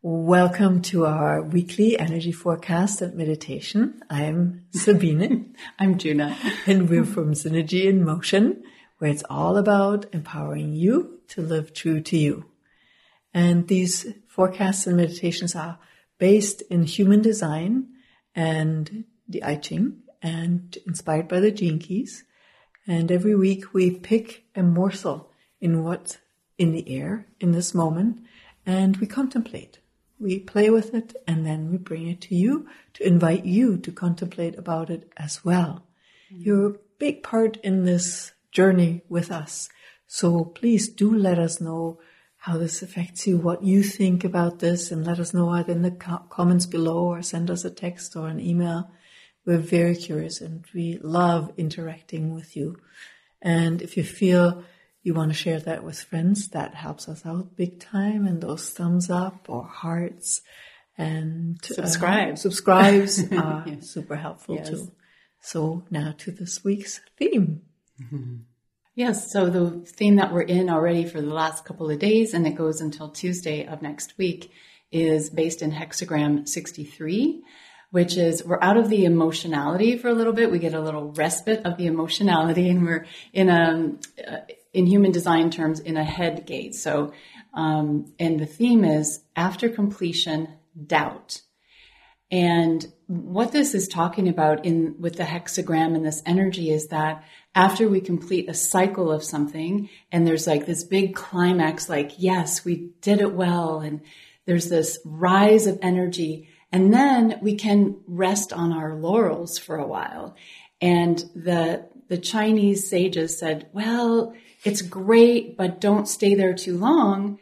Welcome to our weekly energy forecast and meditation. I'm Sabine. I'm Juna. And we're from Synergy in Motion, where it's all about empowering you to live true to you. And these forecasts and meditations are based in human design and the I Ching and inspired by the gene keys. And every week we pick a morsel in what's in the air in this moment and we contemplate we play with it and then we bring it to you to invite you to contemplate about it as well. Mm-hmm. You're a big part in this journey with us. So please do let us know how this affects you, what you think about this, and let us know either in the co- comments below or send us a text or an email. We're very curious and we love interacting with you. And if you feel you want to share that with friends, that helps us out big time. And those thumbs up or hearts and subscribe, uh, subscribes are yes. super helpful yes. too. So now to this week's theme. Yes, so the theme that we're in already for the last couple of days, and it goes until Tuesday of next week, is based in hexagram 63, which is we're out of the emotionality for a little bit. We get a little respite of the emotionality, and we're in a, in human design terms, in a head gate. So, um, and the theme is after completion, doubt. And what this is talking about in with the hexagram and this energy is that after we complete a cycle of something and there's like this big climax, like, yes, we did it well. And there's this rise of energy. And then we can rest on our laurels for a while. And the, the Chinese sages said, well, it's great, but don't stay there too long.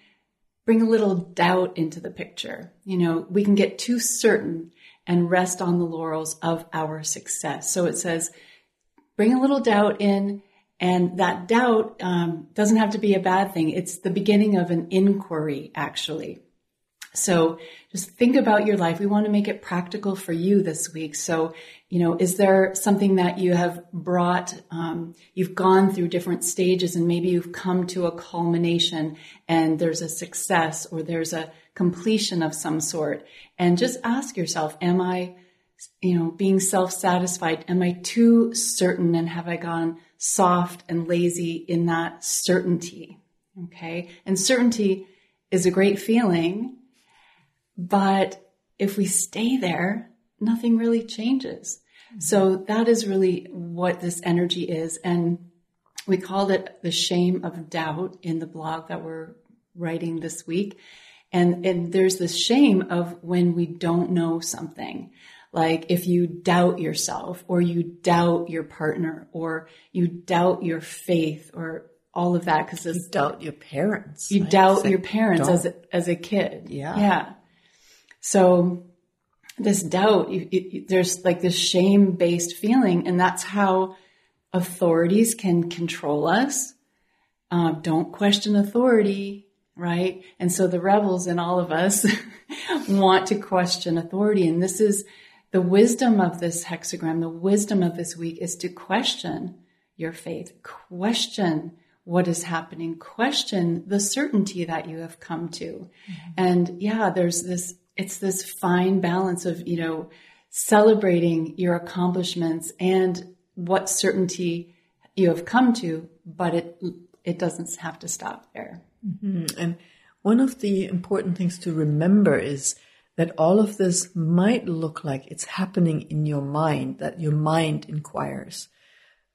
Bring a little doubt into the picture. You know, we can get too certain and rest on the laurels of our success. So it says, bring a little doubt in, and that doubt um, doesn't have to be a bad thing. It's the beginning of an inquiry, actually. So just think about your life. We want to make it practical for you this week. So, you know, is there something that you have brought, um, you've gone through different stages and maybe you've come to a culmination and there's a success or there's a completion of some sort. And just ask yourself, am I, you know, being self-satisfied? Am I too certain and have I gone soft and lazy in that certainty? Okay. And certainty is a great feeling but if we stay there, nothing really changes. Mm-hmm. So that is really what this energy is. And we called it the shame of doubt in the blog that we're writing this week. And, and there's this shame of when we don't know something. Like if you doubt yourself or you doubt your partner or you doubt your faith or all of that because you doubt your parents. You doubt your parents as a, as a kid. Yeah. Yeah. So this doubt, there's like this shame based feeling, and that's how authorities can control us. Uh, don't question authority, right? And so the rebels in all of us want to question authority. And this is the wisdom of this hexagram, the wisdom of this week is to question your faith, question what is happening, question the certainty that you have come to. Mm-hmm. And yeah, there's this it's this fine balance of, you know, celebrating your accomplishments and what certainty you have come to, but it, it doesn't have to stop there. Mm-hmm. And one of the important things to remember is that all of this might look like it's happening in your mind, that your mind inquires,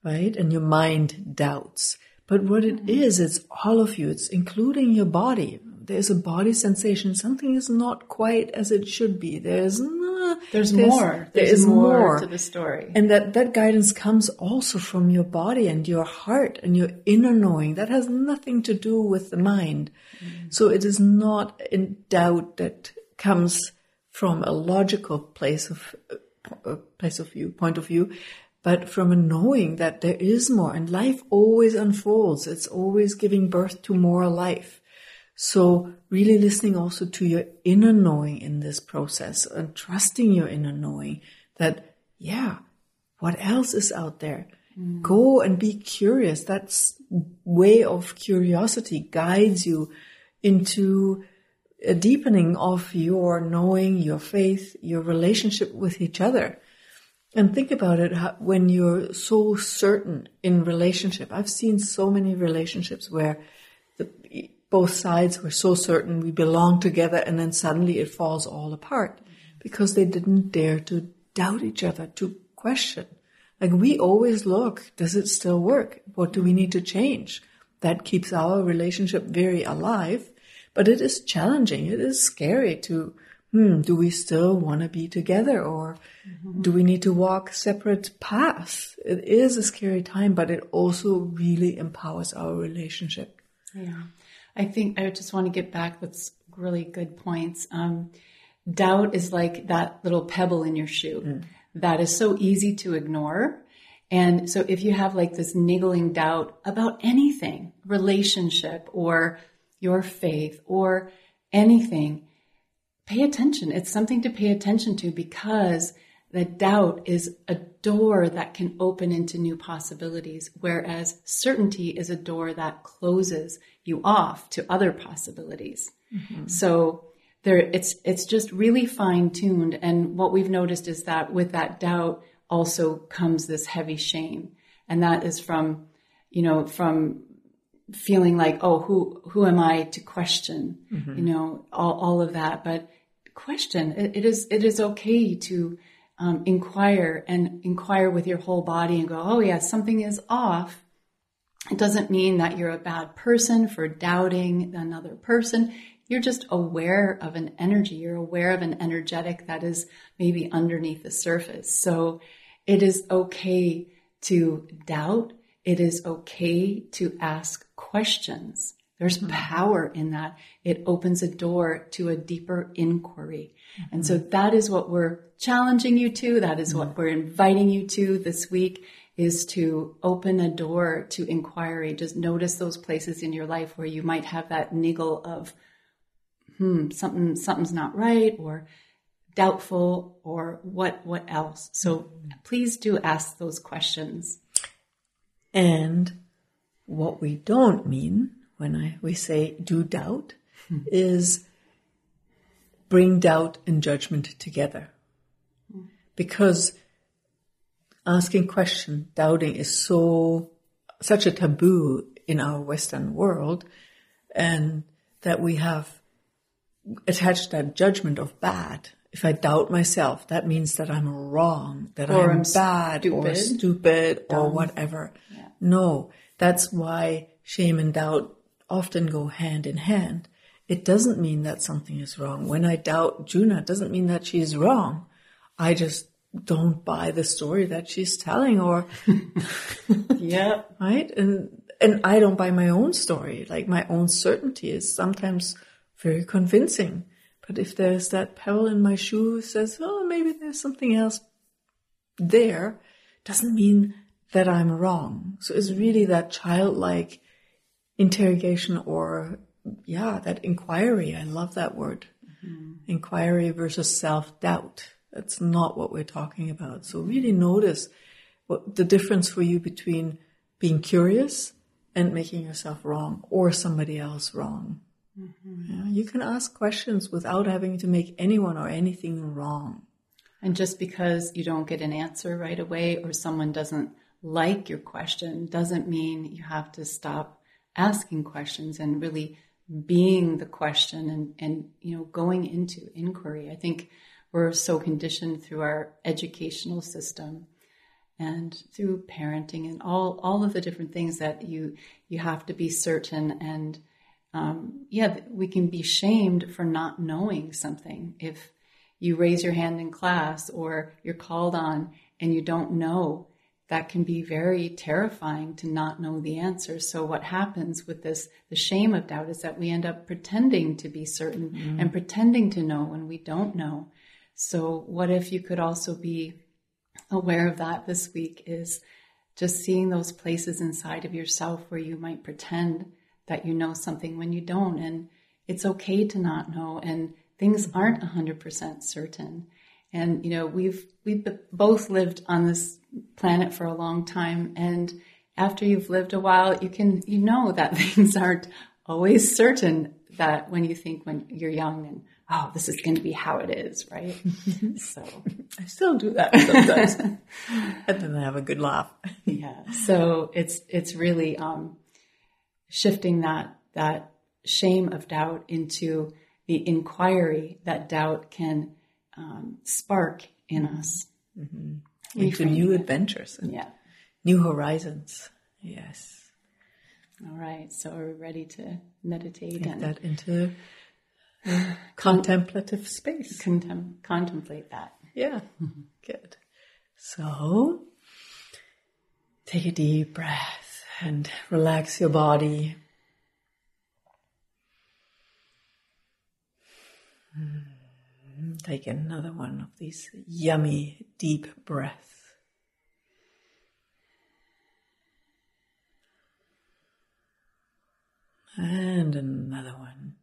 right? And your mind doubts. But what it is, it's all of you. It's including your body there's a body sensation. Something is not quite as it should be. There's uh, there's, there's, more. There there's more, more to the story, and that that guidance comes also from your body and your heart and your inner knowing. That has nothing to do with the mind. Mm. So it is not in doubt that comes from a logical place of uh, place of view, point of view, but from a knowing that there is more and life always unfolds. It's always giving birth to more life. So really listening also to your inner knowing in this process and trusting your inner knowing that, yeah, what else is out there? Mm. Go and be curious. That's way of curiosity guides you into a deepening of your knowing, your faith, your relationship with each other. And think about it when you're so certain in relationship. I've seen so many relationships where both sides were so certain we belong together and then suddenly it falls all apart because they didn't dare to doubt each other, to question. Like we always look, does it still work? What do we need to change? That keeps our relationship very alive but it is challenging. It is scary to, hmm, do we still want to be together or mm-hmm. do we need to walk separate paths? It is a scary time, but it also really empowers our relationship. Yeah. I think I just want to get back with really good points. Um, doubt is like that little pebble in your shoe mm. that is so easy to ignore. And so if you have like this niggling doubt about anything, relationship or your faith or anything, pay attention. It's something to pay attention to because the doubt is a door that can open into new possibilities, whereas certainty is a door that closes you off to other possibilities. Mm-hmm. So there, it's, it's just really fine tuned. And what we've noticed is that with that doubt also comes this heavy shame. And that is from, you know, from feeling like, oh, who who am I to question? Mm-hmm. You know, all, all of that. But question. It, it is it is okay to um, inquire and inquire with your whole body and go, oh yeah, something is off. It doesn't mean that you're a bad person for doubting another person. You're just aware of an energy. You're aware of an energetic that is maybe underneath the surface. So it is okay to doubt it is okay to ask questions. There's mm-hmm. power in that. It opens a door to a deeper inquiry. Mm-hmm. And so that is what we're challenging you to. That is what mm-hmm. we're inviting you to this week is to open a door to inquiry. Just notice those places in your life where you might have that niggle of, hmm, something, something's not right or doubtful or what, what else. So mm-hmm. please do ask those questions. And what we don't mean when I, we say do doubt hmm. is bring doubt and judgment together. Hmm. Because asking question, doubting is so, such a taboo in our Western world and that we have attached that judgment of bad. If I doubt myself, that means that I'm wrong, that or I'm, bad stupid, or stupid dumb. or whatever. No, that's why shame and doubt often go hand in hand. It doesn't mean that something is wrong. When I doubt Juna, it doesn't mean that she's wrong. I just don't buy the story that she's telling or yeah right and and I don't buy my own story like my own certainty is sometimes very convincing but if there's that pebble in my shoe who says oh maybe there's something else there doesn't mean that I'm wrong. So it's really that childlike interrogation or, yeah, that inquiry. I love that word. Mm-hmm. Inquiry versus self doubt. That's not what we're talking about. So really notice what the difference for you between being curious and making yourself wrong or somebody else wrong. Mm-hmm. Yeah, you can ask questions without having to make anyone or anything wrong. And just because you don't get an answer right away or someone doesn't like your question doesn't mean you have to stop asking questions and really being the question and, and you know going into inquiry. I think we're so conditioned through our educational system and through parenting and all all of the different things that you you have to be certain and um, yeah we can be shamed for not knowing something. If you raise your hand in class or you're called on and you don't know that can be very terrifying to not know the answer. So what happens with this, the shame of doubt is that we end up pretending to be certain mm. and pretending to know when we don't know. So what if you could also be aware of that this week is just seeing those places inside of yourself where you might pretend that you know something when you don't. And it's okay to not know. And things aren't 100% certain. And, you know, we've, we've both lived on this planet for a long time. And after you've lived a while, you can, you know that things aren't always certain that when you think when you're young and oh, this is going to be how it is, right? so I still do that sometimes, and then I have a good laugh. yeah. So it's it's really um, shifting that that shame of doubt into the inquiry that doubt can um, spark in us. Mm-hmm. Into new adventures. yeah. New horizons. Yes. All right. So are we ready to meditate Take and that into uh, contemplative space? contem- contemplate that? Yeah. Good. So take a deep breath and relax your body. Mm, Take another one of these yummy deep breaths. And another one.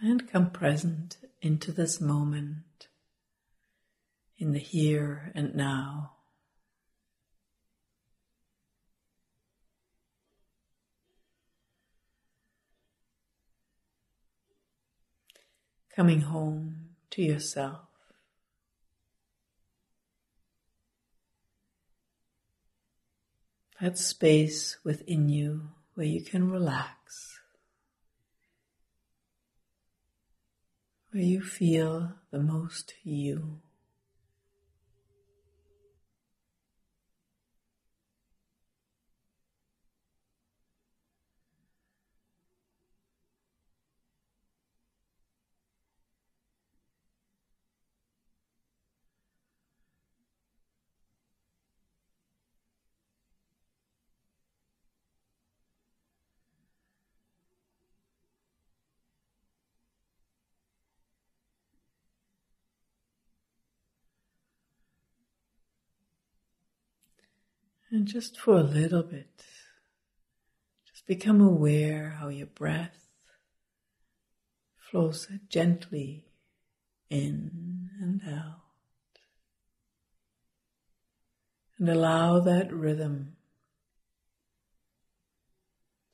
And come present into this moment, in the here and now. Coming home to yourself. That space within you where you can relax, where you feel the most you. And just for a little bit, just become aware how your breath flows gently in and out. And allow that rhythm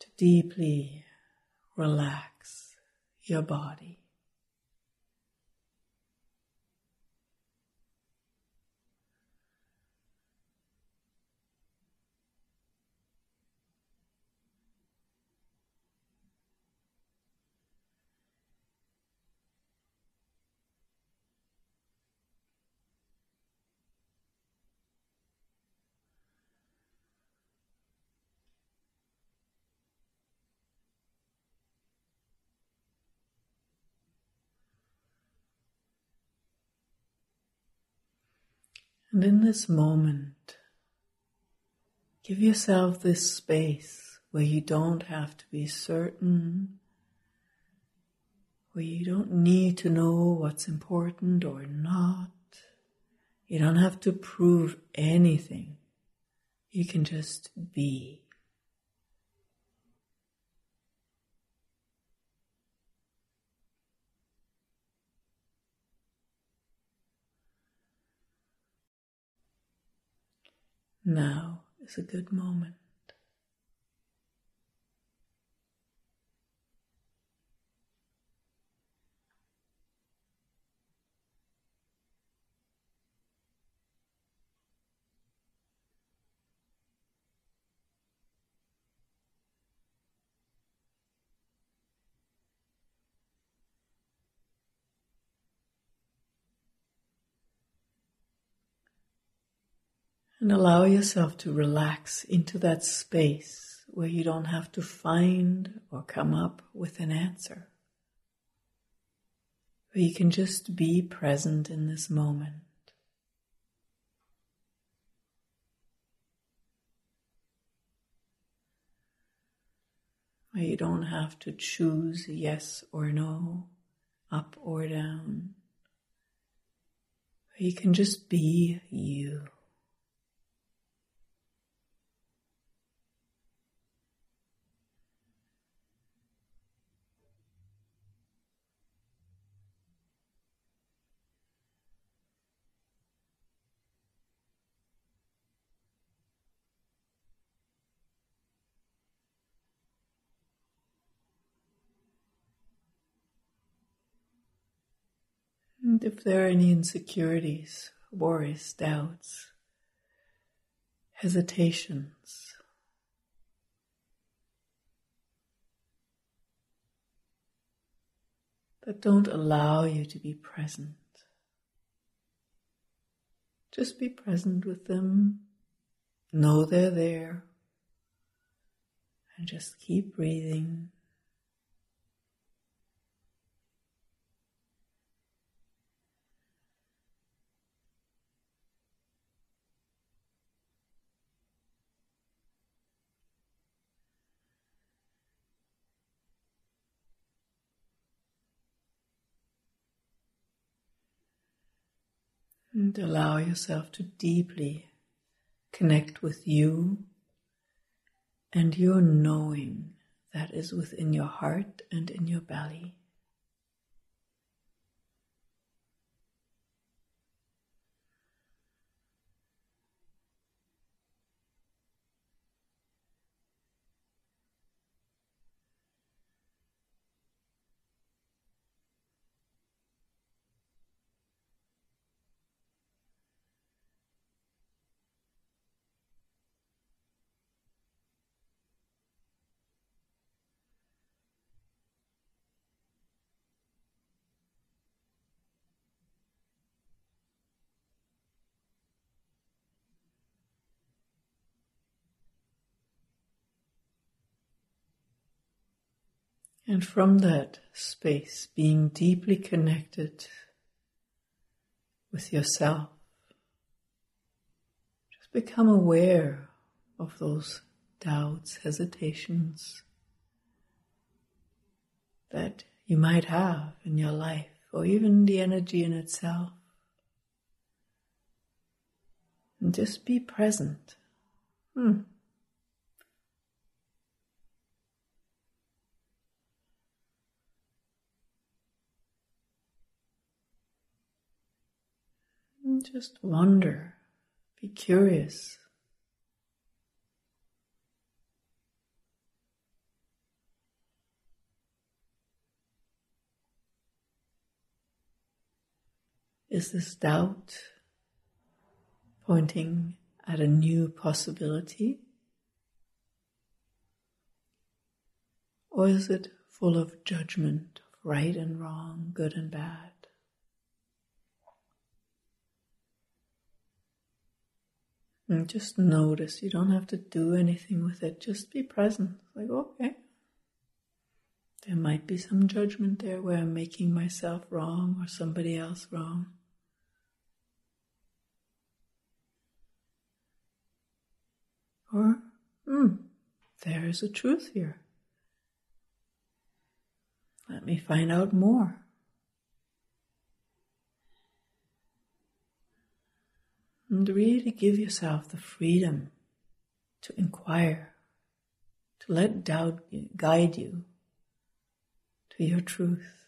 to deeply relax your body. And in this moment, give yourself this space where you don't have to be certain, where you don't need to know what's important or not. You don't have to prove anything. You can just be. Now is a good moment. And allow yourself to relax into that space where you don't have to find or come up with an answer. Where you can just be present in this moment. Where you don't have to choose yes or no, up or down. Where you can just be you. And if there are any insecurities, worries, doubts, hesitations, that don't allow you to be present, just be present with them. Know they're there. And just keep breathing. And allow yourself to deeply connect with you and your knowing that is within your heart and in your belly. And from that space, being deeply connected with yourself, just become aware of those doubts, hesitations that you might have in your life, or even the energy in itself. And just be present. Hmm. Just wonder, be curious. Is this doubt pointing at a new possibility? Or is it full of judgment of right and wrong, good and bad? And just notice. You don't have to do anything with it. Just be present. Like, okay. There might be some judgment there where I'm making myself wrong or somebody else wrong. Or, hmm, there is a truth here. Let me find out more. And really give yourself the freedom to inquire, to let doubt guide you to your truth.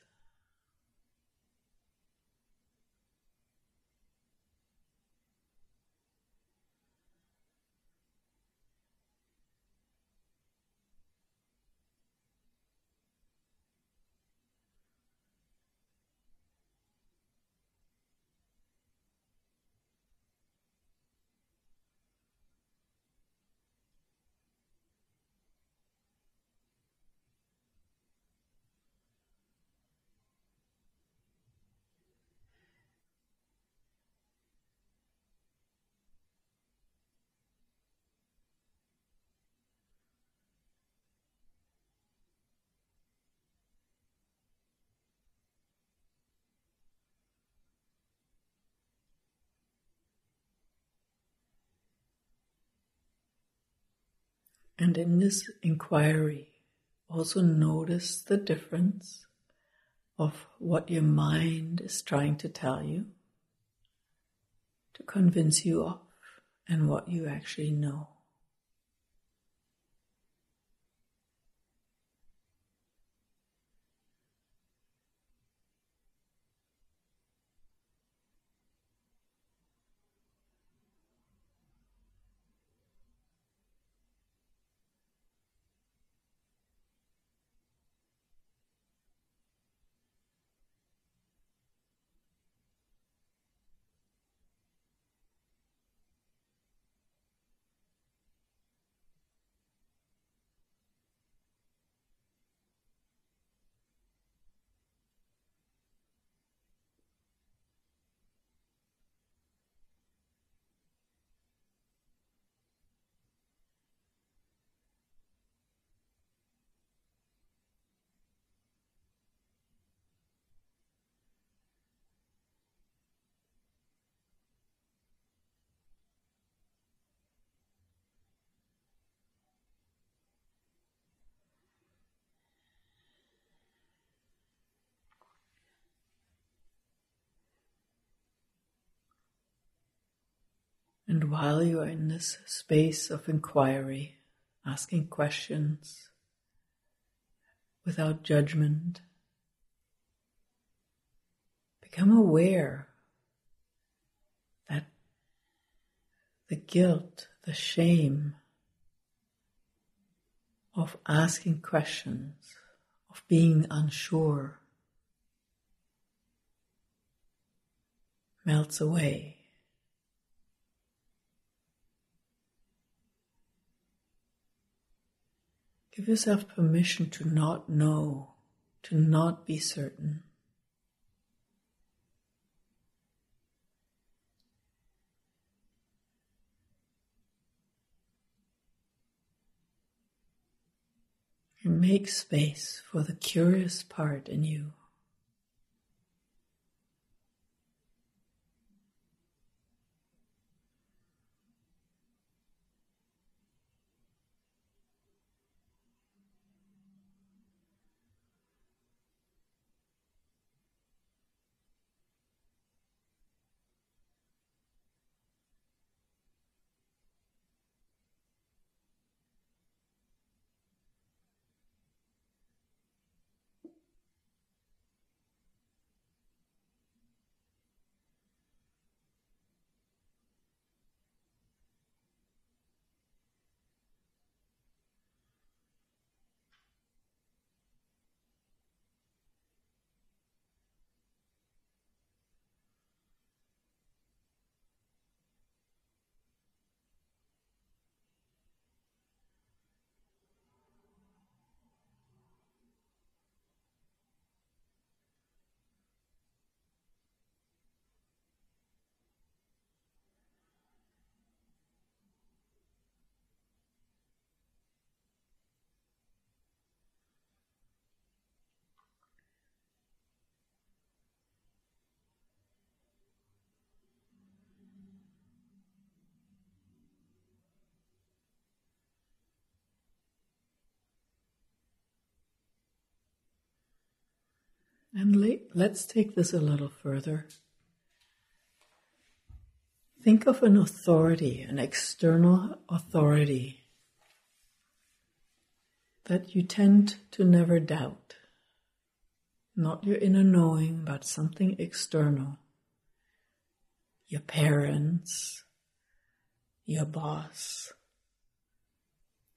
And in this inquiry, also notice the difference of what your mind is trying to tell you, to convince you of, and what you actually know. And while you are in this space of inquiry, asking questions without judgment, become aware that the guilt, the shame of asking questions, of being unsure, melts away. Give yourself permission to not know, to not be certain. And make space for the curious part in you. And let's take this a little further. Think of an authority, an external authority that you tend to never doubt. Not your inner knowing, but something external. Your parents, your boss,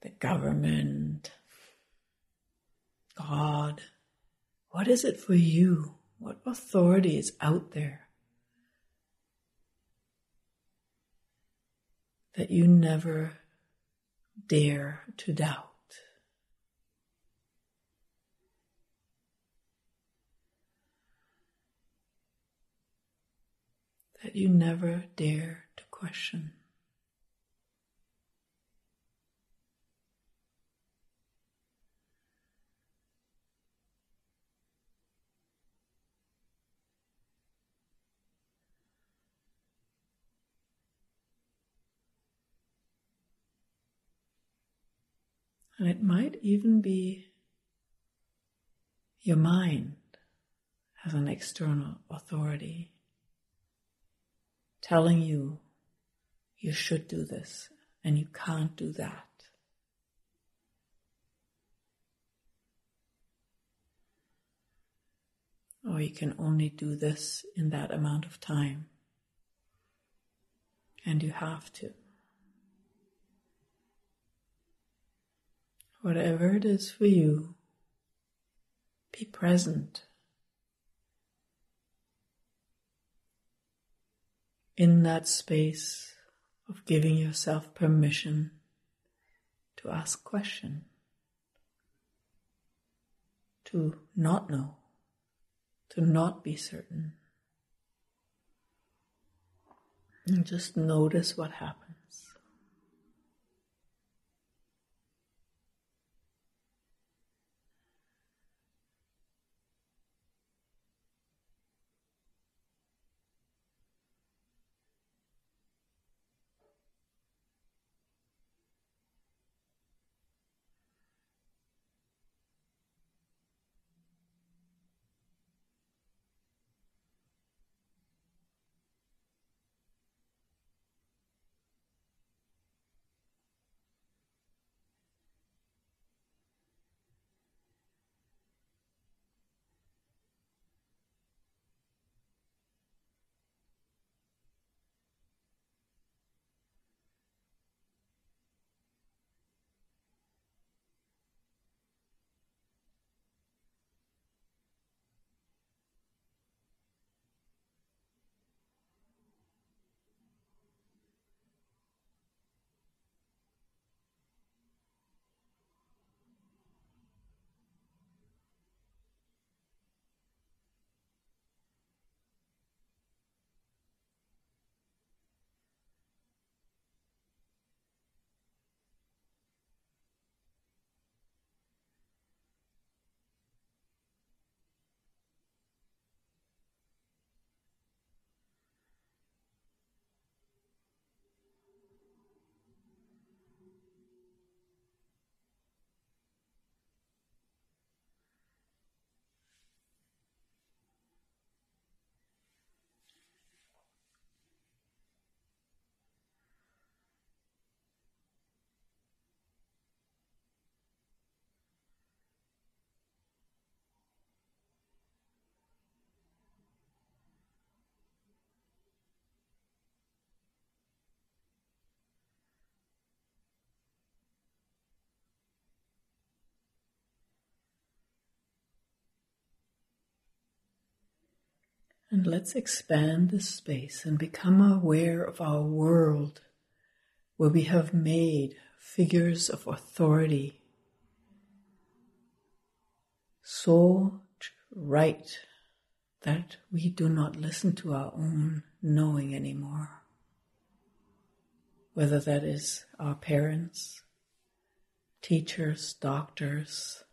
the government, God what is it for you? What authority is out there that you never dare to doubt? That you never dare to question. And it might even be your mind as an external authority telling you you should do this and you can't do that. Or you can only do this in that amount of time. And you have to. Whatever it is for you, be present. In that space of giving yourself permission to ask question, to not know, to not be certain. And just notice what happens. And let's expand this space and become aware of our world where we have made figures of authority so right that we do not listen to our own knowing anymore. Whether that is our parents, teachers, doctors,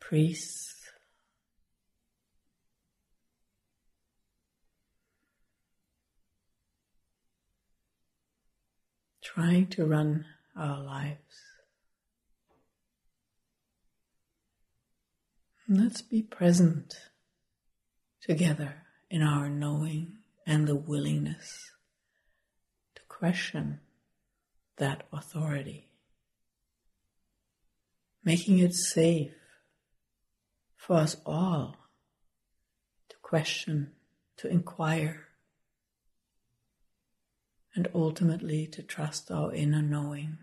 priests, trying to run our lives. Let's be present together in our knowing and the willingness to question that authority, making it safe for us all to question, to inquire, and ultimately to trust our inner knowing.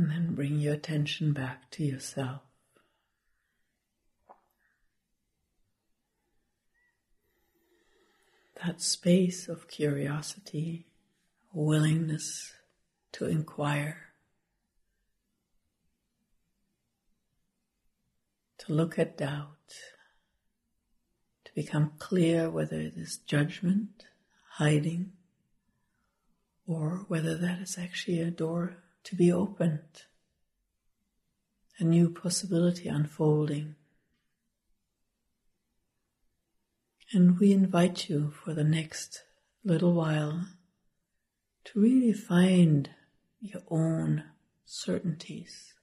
And then bring your attention back to yourself. That space of curiosity, willingness to inquire, to look at doubt, to become clear whether it is judgment, hiding, or whether that is actually a door to be opened, a new possibility unfolding. And we invite you for the next little while to really find your own certainties,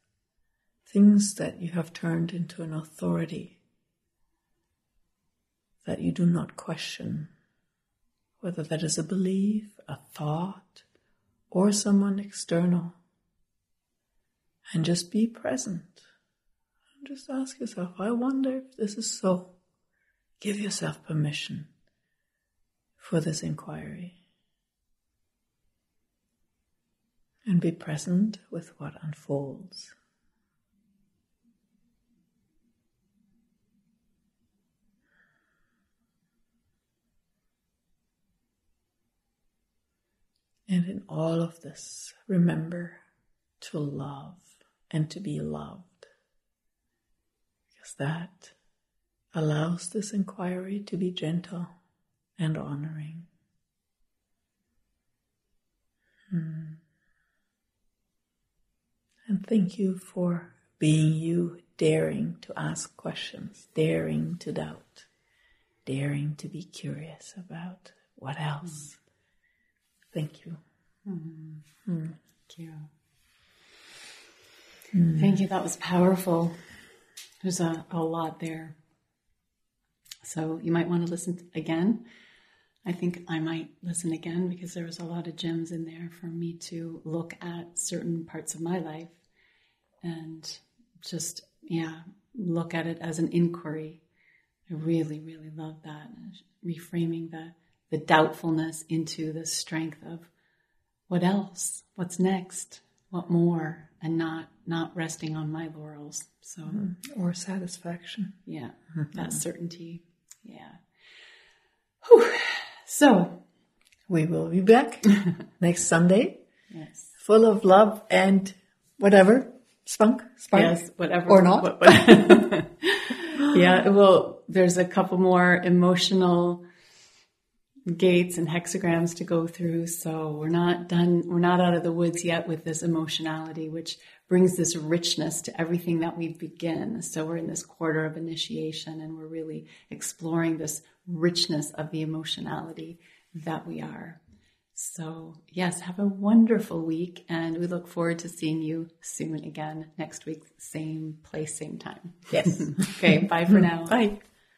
things that you have turned into an authority that you do not question, whether that is a belief, a thought, or someone external and just be present. And just ask yourself, I wonder if this is so. Give yourself permission for this inquiry. And be present with what unfolds. And in all of this, remember to love and to be loved. Because that allows this inquiry to be gentle and honoring. Hmm. And thank you for being you, daring to ask questions, daring to doubt, daring to be curious about what else. Mm. Thank you. Mm-hmm. Hmm. Thank you. Mm. Thank you. That was powerful. There's a, a lot there. So you might want to listen again. I think I might listen again because there was a lot of gems in there for me to look at certain parts of my life and just, yeah, look at it as an inquiry. I really, really love that. Reframing the, the doubtfulness into the strength of what else? What's next? What more? And not not resting on my laurels. So mm-hmm. Or satisfaction. yeah, mm-hmm. that certainty. Yeah. Whew. So We will be back next Sunday, yes, full of love and whatever spunk, spark. yes, whatever Or not. what- what- yeah. Well, there's a couple more emotional gates and hexagrams to go through. So we're not done. We're not out of the woods yet with this emotionality, which brings this richness to everything that we begin. So we're in this quarter of initiation and we're really exploring this richness of the emotionality that we are. So, yes, have a wonderful week, and we look forward to seeing you soon again next week, same place, same time. Yes. Okay, bye for now. Bye.